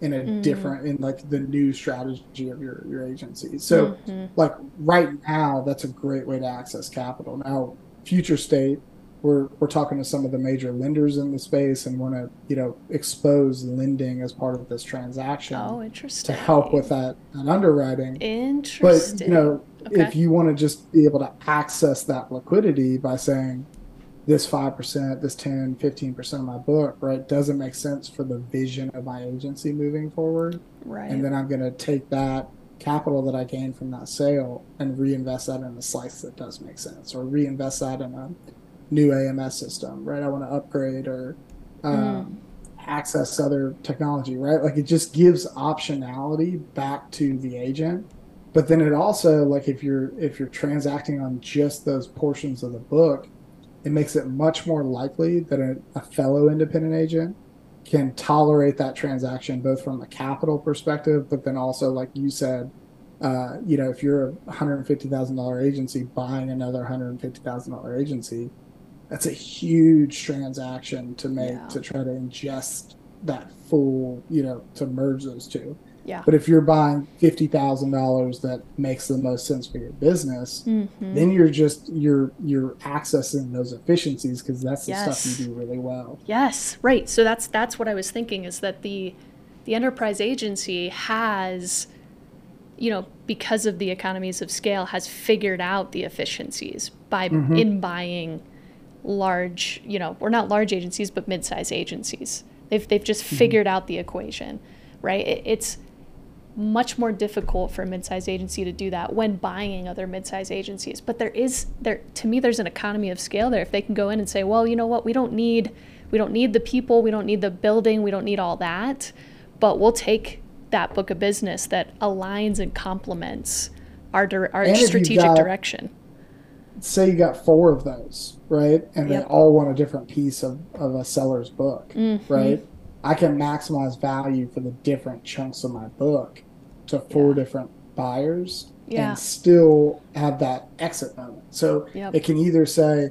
in a mm. different in like the new strategy of your your agency so mm-hmm. like right now that's a great way to access capital now future state we're we're talking to some of the major lenders in the space and want to you know expose lending as part of this transaction oh interesting to help with that, that underwriting interesting but you know okay. if you want to just be able to access that liquidity by saying this 5%, this 10, 15% of my book, right, doesn't make sense for the vision of my agency moving forward. Right. And then I'm going to take that capital that I gained from that sale and reinvest that in a slice that does make sense or reinvest that in a new AMS system, right? I want to upgrade or um, mm. access other technology, right? Like it just gives optionality back to the agent. But then it also like if you're if you're transacting on just those portions of the book, it makes it much more likely that a, a fellow independent agent can tolerate that transaction both from a capital perspective, but then also, like you said, uh, you know, if you're a $150,000 agency buying another $150,000 agency, that's a huge transaction to make yeah. to try to ingest that full, you know, to merge those two. Yeah. But if you're buying fifty thousand dollars that makes the most sense for your business, mm-hmm. then you're just you're you're accessing those efficiencies because that's the yes. stuff you do really well. Yes, right. So that's that's what I was thinking is that the the enterprise agency has you know because of the economies of scale has figured out the efficiencies by mm-hmm. in buying large you know or not large agencies but mid-sized agencies they've, they've just mm-hmm. figured out the equation right it, it's much more difficult for a mid-sized agency to do that when buying other mid-sized agencies. But there is there to me there's an economy of scale there if they can go in and say, "Well, you know what? We don't need we don't need the people, we don't need the building, we don't need all that, but we'll take that book of business that aligns and complements our our strategic got, direction." Say you got four of those, right? And yep. they all want a different piece of, of a seller's book, mm-hmm. right? I can maximize value for the different chunks of my book to four yeah. different buyers yeah. and still have that exit moment. So yep. it can either say,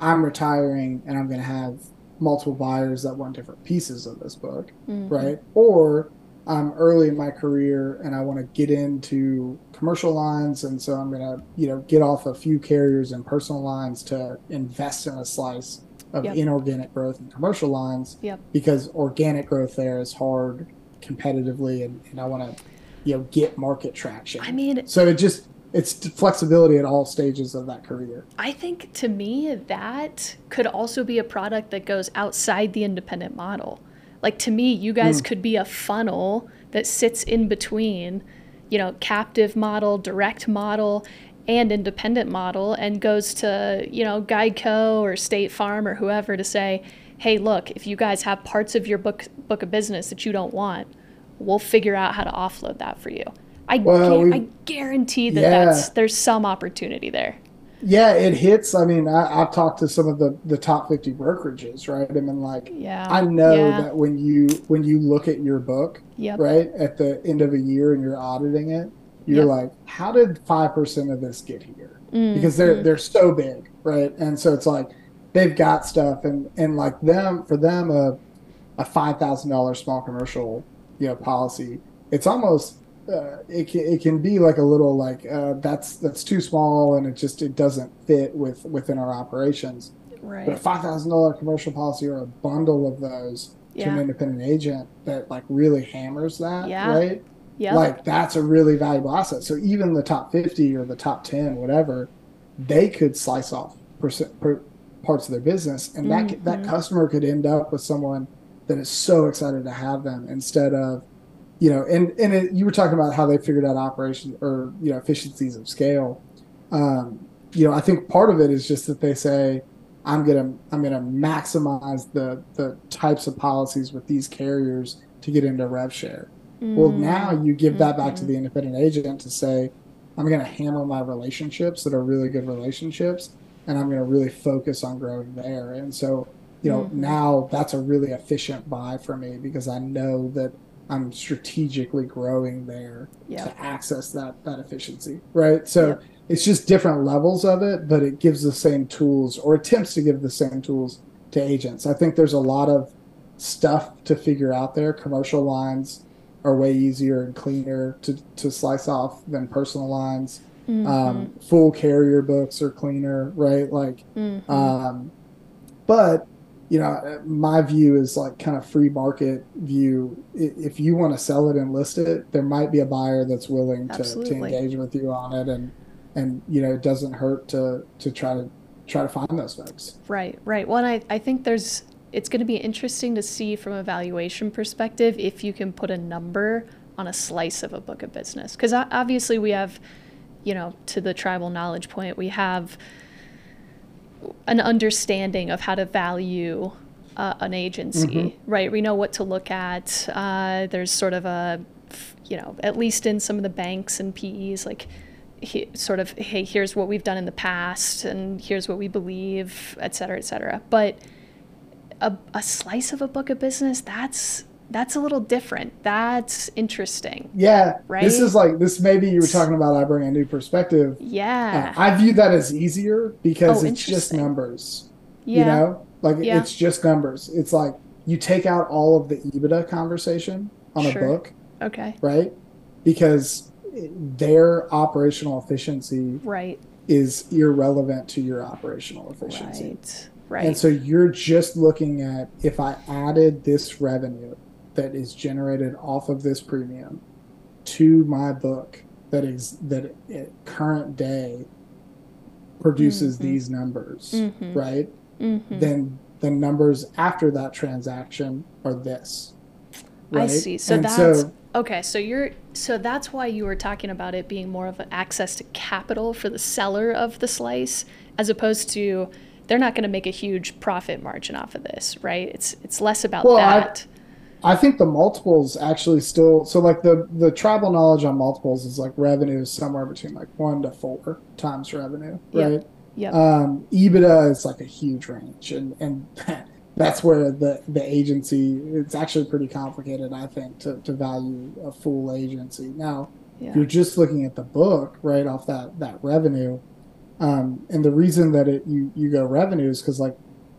I'm retiring and I'm going to have multiple buyers that want different pieces of this book, mm-hmm. right? Or I'm early in my career and I want to get into commercial lines, and so I'm going to, you know, get off a few carriers and personal lines to invest in a slice of yep. inorganic growth in commercial lines. Yep. Because organic growth there is hard competitively, and, and I want to you know get market traction. I mean, so it just it's flexibility at all stages of that career. I think to me that could also be a product that goes outside the independent model. Like to me, you guys mm. could be a funnel that sits in between, you know, captive model, direct model, and independent model and goes to, you know, Geico or State Farm or whoever to say, "Hey, look, if you guys have parts of your book book of business that you don't want, we'll figure out how to offload that for you. I, well, gu- I guarantee that yeah. that's there's some opportunity there. Yeah, it hits. I mean, I, have talked to some of the, the top 50 brokerages, right? I mean, like, yeah, I know yeah. that when you when you look at your book, yep. right at the end of a year and you're auditing it, you're yep. like, how did five percent of this get here? Mm-hmm. Because they're they're so big, right? And so it's like they've got stuff, and and like them for them a a five thousand dollar small commercial you know policy, it's almost uh, it can it can be like a little like uh, that's that's too small and it just it doesn't fit with within our operations. Right. But a five thousand dollar commercial policy or a bundle of those yeah. to an independent agent that like really hammers that, yeah. right? Yeah. Like that's a really valuable asset. So even the top fifty or the top ten, whatever, they could slice off percent, per, parts of their business, and mm-hmm. that that customer could end up with someone that is so excited to have them instead of you know and and it, you were talking about how they figured out operations or you know efficiencies of scale um, you know i think part of it is just that they say i'm gonna i'm gonna maximize the the types of policies with these carriers to get into rev share mm. well now you give that back mm-hmm. to the independent agent to say i'm gonna hammer my relationships that are really good relationships and i'm gonna really focus on growing there and so you know, mm-hmm. now that's a really efficient buy for me because I know that I'm strategically growing there yep. to access that that efficiency, right? So yep. it's just different levels of it, but it gives the same tools or attempts to give the same tools to agents. I think there's a lot of stuff to figure out there. Commercial lines are way easier and cleaner to, to slice off than personal lines. Mm-hmm. Um, full carrier books are cleaner, right? Like, mm-hmm. um, but you know, my view is like kind of free market view. If you want to sell it and list it, there might be a buyer that's willing to, to engage with you on it, and and you know, it doesn't hurt to to try to try to find those folks. Right, right. Well, I I think there's it's going to be interesting to see from a valuation perspective if you can put a number on a slice of a book of business, because obviously we have, you know, to the tribal knowledge point, we have an understanding of how to value uh, an agency, mm-hmm. right? We know what to look at. Uh, there's sort of a, you know, at least in some of the banks and PEs, like he, sort of, hey, here's what we've done in the past, and here's what we believe, et cetera, et cetera. But a, a slice of a book of business, that's that's a little different. That's interesting. Yeah. Right. This is like this. Maybe you were talking about. I bring a new perspective. Yeah. Uh, I view that as easier because Oh, it's just numbers. yeah. You know, like Yeah. it's just numbers. It's like you take out all of the EBITDA conversation on Sure. a book, Okay. right? Because their operational efficiency Right. is irrelevant to your operational efficiency. Right. Right. And so you're just looking at if I added this revenue that is generated off of this premium to my book that is that at current day produces Mhm. these numbers, Mhm. right? Mhm. Then the numbers after that transaction are this. I right? see. So And that's okay. So you're so that's why you were talking about it being more of an access to capital for the seller of the slice, as opposed to they're not going to make a huge profit margin off of this, right? It's it's less about Well, that. I think the multiples actually still so like the the tribal knowledge on multiples is like revenue is somewhere between like one to four times revenue, right? Yep. Um, EBITDA is like a huge range, and and that's where the the agency it's actually pretty complicated, I think, to to value a full agency. Now, yeah. if you're just looking at the book right off that that revenue, um, and the reason that it you you go revenue is because like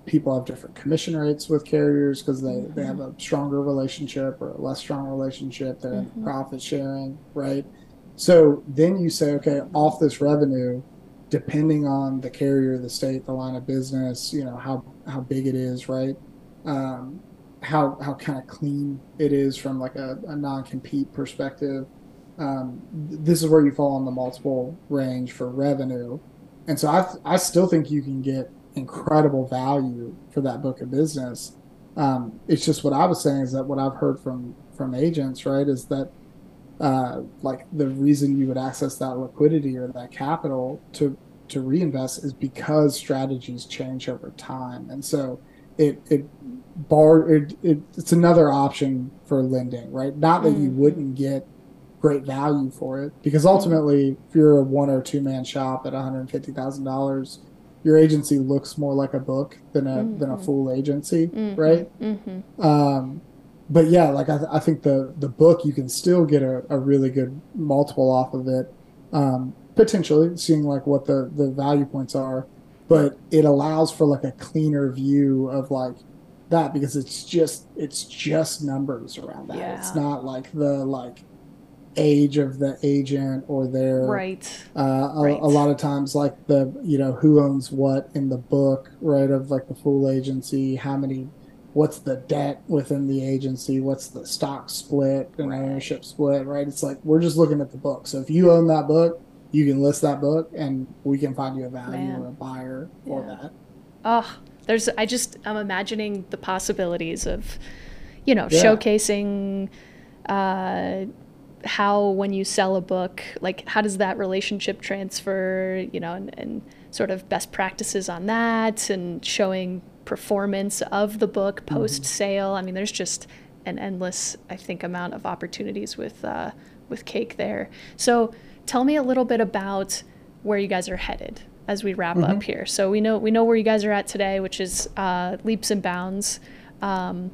people have different commission rates with carriers because they, they have a stronger relationship or a less strong relationship. They're Mhm. profit sharing, right? So then you say, okay, off this revenue, depending on the carrier, the state, the line of business, you know how how big it is, right? Um, how how kind of clean it is from like a, a non compete perspective. Um, th- this is where you fall on the multiple range for revenue, and so I I still think you can get incredible value for that book of business. Um, it's just what I was saying is that what I've heard from from agents, right, is that uh, like the reason you would access that liquidity or that capital to to reinvest is because strategies change over time, and so it it bar it, it it's another option for lending, right? Not that mm-hmm. you wouldn't get great value for it because ultimately if you're a one or two man shop at $150000 your agency looks more like a book than a than a full agency, Mhm. right? Mhm. Um, but yeah, like I, th- I think the the book you can still get a, a really good multiple off of it, um, potentially seeing like what the the value points are, but it allows for like a cleaner view of like that because it's just it's just numbers around that. It's not like the like age of the agent or their Right. uh, a, Right. a lot of times like the you know who owns what in the book right of like the full agency how many what's the debt within the agency what's the stock split and Right. ownership split right it's like we're just looking at the book so if you own that book you can list that book and we can find you a value Man. or a buyer for Yeah. that Oh, there's I just I'm imagining the possibilities of, you know, Yeah. showcasing uh how when you sell a book, like how does that relationship transfer, you know, and, and sort of best practices on that and showing performance of the book post sale. I mean, there's just an endless, I think, amount of opportunities with uh, with cake there. So tell me a little bit about where you guys are headed as we wrap up here. So we know we know where you guys are at today, which is uh, leaps and bounds um,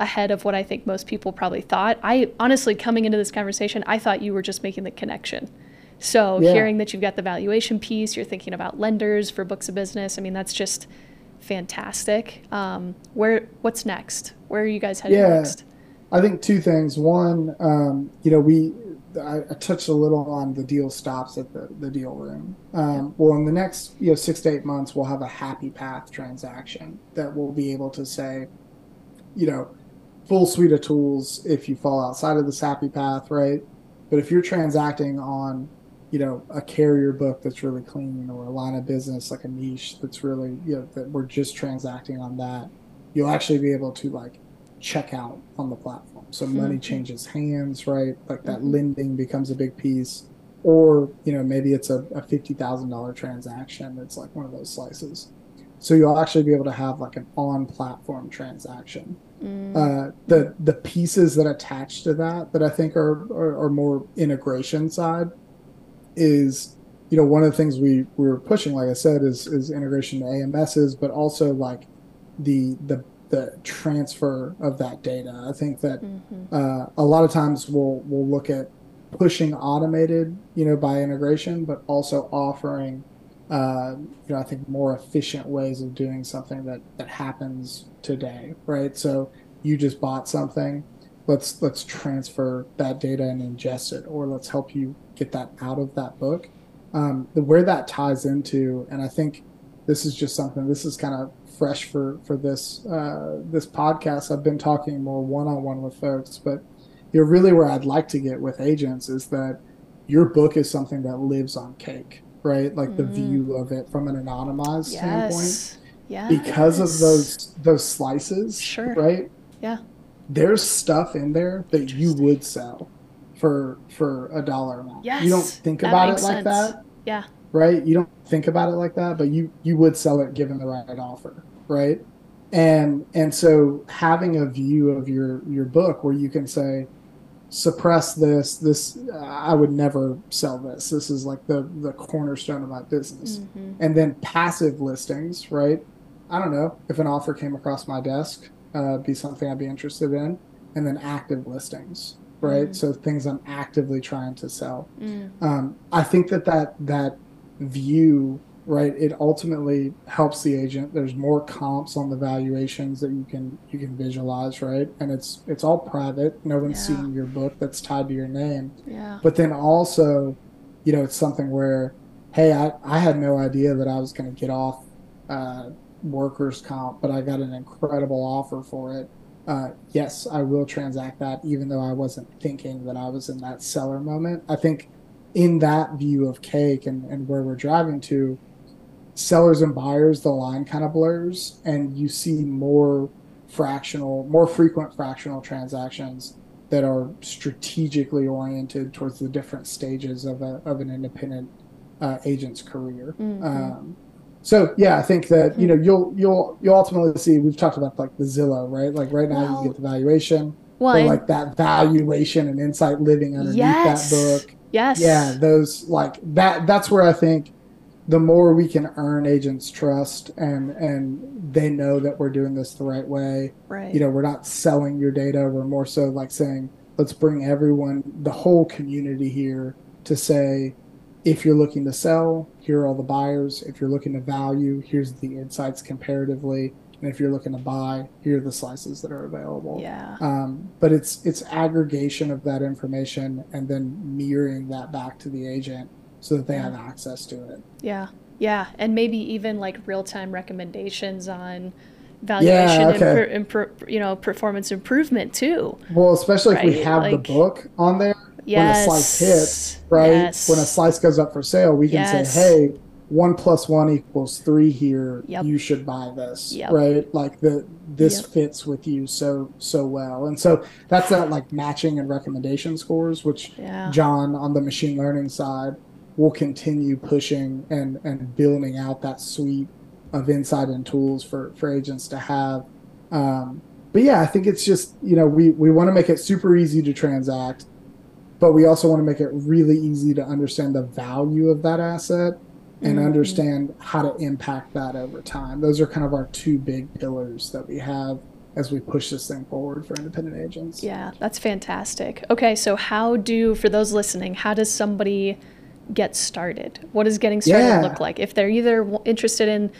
ahead of what I think most people probably thought. I honestly, coming into this conversation, I thought you were just making the connection. So Yeah. hearing that you've got the valuation piece, you're thinking about lenders for books of business. I mean, that's just fantastic. Um, where what's next? Where are you guys headed Yeah. next? I think two things. One, um, you know, we I, I touched a little on the deal stops at the, the deal room. Um, Well, in the next you know six to eight months, we'll have a happy path transaction that we'll be able to say, you know, full suite of tools if you fall outside of the happy path, right? But if you're transacting on, you know, a carrier book that's really clean or a line of business like a niche that's really, you know, that we're just transacting on that, you'll actually be able to like check out on the platform. So money Mhm. changes hands, right? Like that Mhm. lending becomes a big piece. Or, you know, maybe it's a, a $50,000 transaction that's like one of those slices. So you'll actually be able to have like an on platform transaction. Mm, Uh, the the pieces that attach to that that I think are, are, are more integration side is you know one of the things we we were pushing like I said is is integration to AMSs but also like the the the transfer of that data. I think that mm-hmm. uh, a lot of times we'll we'll look at pushing automated, you know, by integration, but also offering, uh, you know, I think more efficient ways of doing something that that happens today, right? So you just bought something, let's let's transfer that data and ingest it, or let's help you get that out of that book. Um, the, where that ties into, and I think this is just something. This is kind of fresh for for this uh, this podcast. I've been talking more one on one with folks, but you're really where I'd like to get with agents is that your book is something that lives on cake, right? Like mm. the view of it from an anonymized yes. standpoint. Yeah. Because of those those slices, sure. right? Yeah. There's stuff in there that you would sell for for a dollar amount. Yes. You don't think about it like sense. that. Yeah. Right? You don't think about it like that, but you you would sell it given the right offer, right? And and so having a view of your your book where you can say, suppress this this uh, i would never sell this this is like the the cornerstone of my business mm-hmm. and then passive listings right i don't know if an offer came across my desk uh, be something i'd be interested in and then active listings right? Mm. so things i'm actively trying to sell. Mm. um, i think that that that view right it ultimately helps the agent. There's more comps on the valuations that you can you can visualize right? And it's it's all private. No one's yeah. seeing your book that's tied to your name. Yeah. But then also you know it's something where hey i, I had no idea that i was going to get off uh, workers comp but i got an incredible offer for it uh, yes i will transact that even though i wasn't thinking that i was in that seller moment i think in that view of cake and, and where we're driving to sellers and buyers, the line kind of blurs, and you see more fractional, more frequent fractional transactions that are strategically oriented towards the different stages of a of an independent uh, agent's career. Mm-hmm. Um, so yeah, I think that you hmm. know you'll you'll you'll ultimately see. We've talked about like the Zillow, right? Like right now well, you get the valuation, well, but like that valuation and insight living underneath yes, that book. Yes. Yeah, those like that. That's where I think the more we can earn agents trust and and they know that we're doing this the right way right you know we're not selling your data we're more so like saying let's bring everyone the whole community here to say if you're looking to sell here are all the buyers if you're looking to value here's the insights comparatively and if you're looking to buy here are the slices that are available yeah um, but it's it's aggregation of that information and then mirroring that back to the agent so that they have access to it. Yeah. Yeah. And maybe even like real time recommendations on valuation yeah, okay. and, per, and per, you know performance improvement too. Well, especially right? if we have like, the book on there yes, when a slice hits, right? Yes. When a slice goes up for sale, we can yes. say, "Hey, one plus one equals three here. Yep. You should buy this, yep. right? Like the this yep. fits with you so so well." And so that's that like matching and recommendation scores, which yeah. John on the machine learning side we'll continue pushing and, and building out that suite of insight and tools for, for agents to have. Um, but yeah, I think it's just, you know, we, we want to make it super easy to transact, but we also want to make it really easy to understand the value of that asset and mm-hmm. understand how to impact that over time. Those are kind of our two big pillars that we have as we push this thing forward for independent agents. Yeah, that's fantastic. Okay, so how do, for those listening, how does somebody get started? What does getting started yeah. look like? If they're either interested in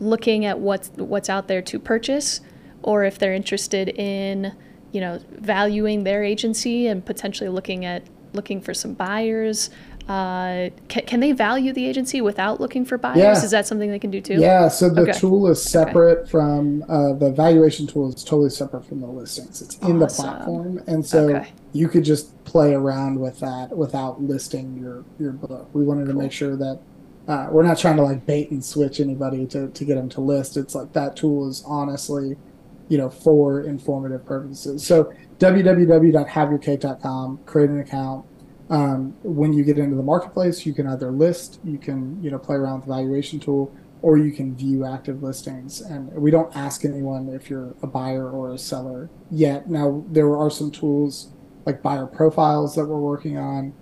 looking at what's what's out there to purchase, or if they're interested in you know valuing their agency and potentially looking at looking for some buyers. Uh, can, can they value the agency without looking for buyers? Yeah. Is that something they can do too? Yeah. So the okay. tool is separate okay. from uh, the valuation tool is totally separate from the listings. It's in the platform, and so okay. you could just play around with that without listing your your book. We wanted cool. to make sure that uh, we're not trying to like bait and switch anybody to to get them to list. It's like that tool is honestly, you know, for informative purposes. So www.haveyourcake.com, create an account um, when you get into the marketplace, you can either list, you can you know play around with the valuation tool, or you can view active listings. And we don't ask anyone if you're a buyer or a seller yet. Now there are some tools like buyer profiles that we're working on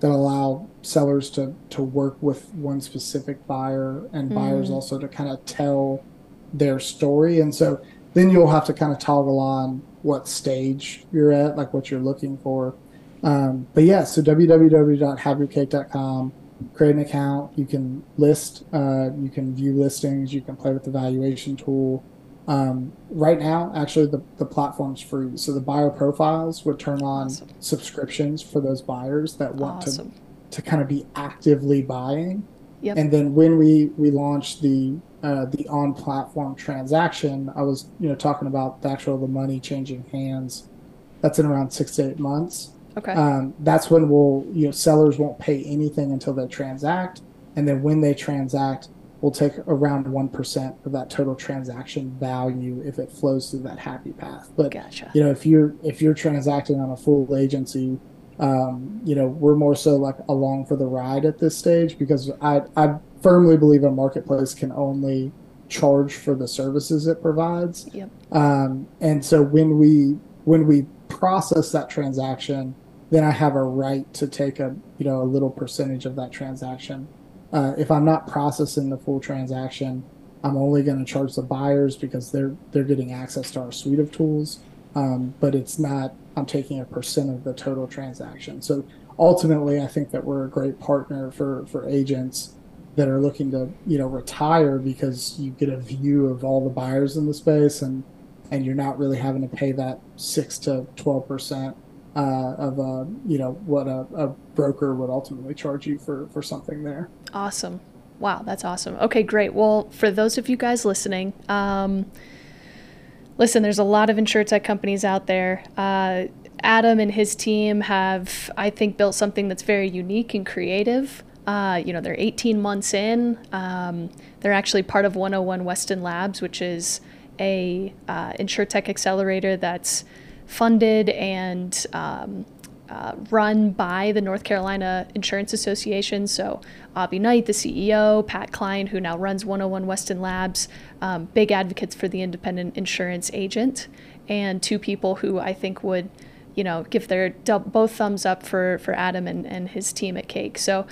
that allow sellers to to work with one specific buyer and mm. buyers also to kind of tell their story. And so then you'll have to kind of toggle on what stage you're at, like what you're looking for. Um, but yeah, so www.haveyourcake.com, create an account. You can list, uh, you can view listings, you can play with the valuation tool. Um, right now, actually, the, the platform's free. So the buyer profiles would turn on awesome. subscriptions for those buyers that want awesome. to, to kind of be actively buying. Yep. And then when we, we launched the uh, the on platform transaction, I was you know talking about the actual the money changing hands. That's in around six to eight months. Okay. Um, that's when we'll you know sellers won't pay anything until they transact, and then when they transact, we'll take around one percent of that total transaction value if it flows through that happy path. But gotcha. you know if you're if you're transacting on a full agency, um, you know we're more so like along for the ride at this stage because I I firmly believe a marketplace can only charge for the services it provides. Yep. Um, and so when we when we process that transaction, then I have a right to take a you know a little percentage of that transaction. Uh, if I'm not processing the full transaction, I'm only going to charge the buyers because they're they're getting access to our suite of tools. Um, but it's not I'm taking a percent of the total transaction. So ultimately, I think that we're a great partner for for agents that are looking to you know retire because you get a view of all the buyers in the space and and you're not really having to pay that six to twelve percent uh, of a you know what a, a broker would ultimately charge you for for something there. Awesome. Wow, that's awesome. Okay, great. Well, for those of you guys listening, um, listen, there's a lot of insurtech companies out there. Uh, Adam and his team have, I think, built something that's very unique and creative. Uh, you know, they're 18 months in. Um, they're actually part of 101 Weston Labs, which is a uh, tech accelerator that's funded and um, uh, run by the North Carolina Insurance Association. So, Avi Knight, the CEO, Pat Klein, who now runs 101 Weston Labs, um, big advocates for the independent insurance agent, and two people who I think would, you know, give their both thumbs up for, for Adam and, and his team at Cake. So,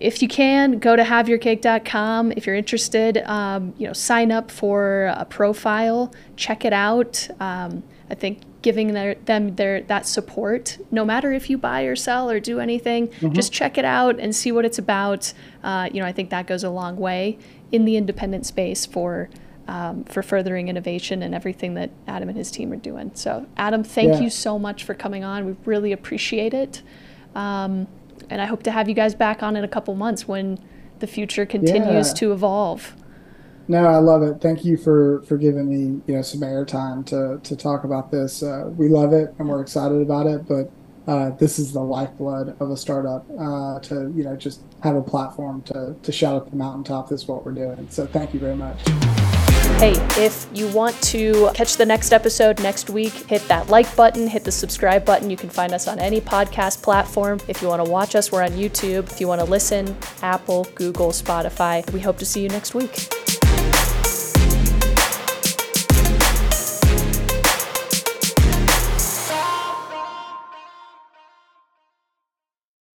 if you can, go to haveyourcake.com. If you're interested, um, you know, sign up for a profile, check it out. Um, I think giving their, them their that support, no matter if you buy or sell or do anything, mm-hmm. just check it out and see what it's about. Uh, you know, I think that goes a long way in the independent space for um, for furthering innovation and everything that Adam and his team are doing. So, Adam, thank yeah. you so much for coming on. We really appreciate it. Um, and I hope to have you guys back on in a couple months when the future continues yeah. to evolve. No, I love it. Thank you for for giving me you know some airtime to to talk about this. Uh, we love it and we're excited about it, but uh, this is the lifeblood of a startup. Uh, to you know just have a platform to to shout at the mountaintop. This is what we're doing. So thank you very much. Hey, if you want to catch the next episode next week, hit that like button, hit the subscribe button. You can find us on any podcast platform. If you want to watch us, we're on YouTube. If you want to listen, Apple, Google, Spotify. We hope to see you next week.